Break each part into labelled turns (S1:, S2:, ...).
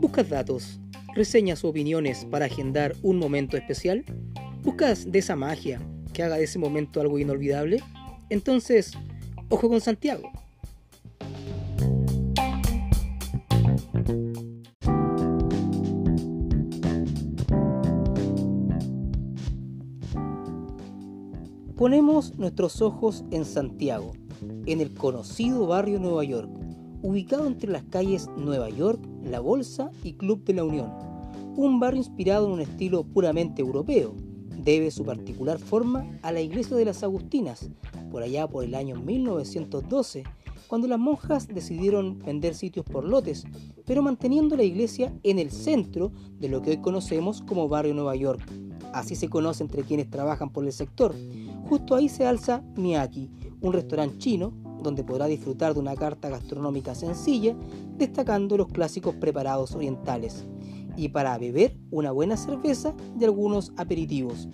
S1: ¿Buscas datos, reseñas o opiniones para agendar un momento especial? ¿Buscas de esa magia que haga de ese momento algo inolvidable? Entonces, ojo con Santiago. Ponemos nuestros ojos en Santiago, en el conocido barrio Nueva York, ubicado entre las calles Nueva York, La Bolsa y Club de la Unión. Un barrio inspirado en un estilo puramente europeo. Debe su particular forma a la iglesia de las Agustinas, por allá por el año 1912, cuando las monjas decidieron vender sitios por lotes, pero manteniendo la iglesia en el centro de lo que hoy conocemos como Barrio Nueva York. Así se conoce entre quienes trabajan por el sector Justo ahí se alza Miyaki, un restaurante chino donde podrá disfrutar de una carta gastronómica sencilla, destacando los clásicos preparados orientales, y para beber una buena cerveza y algunos aperitivos,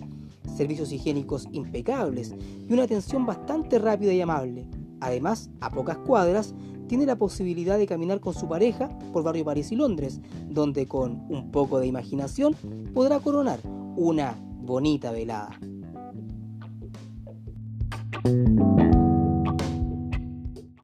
S1: servicios higiénicos impecables y una atención bastante rápida y amable. Además, a pocas cuadras, tiene la posibilidad de caminar con su pareja por barrio París y Londres, donde con un poco de imaginación podrá coronar una bonita velada.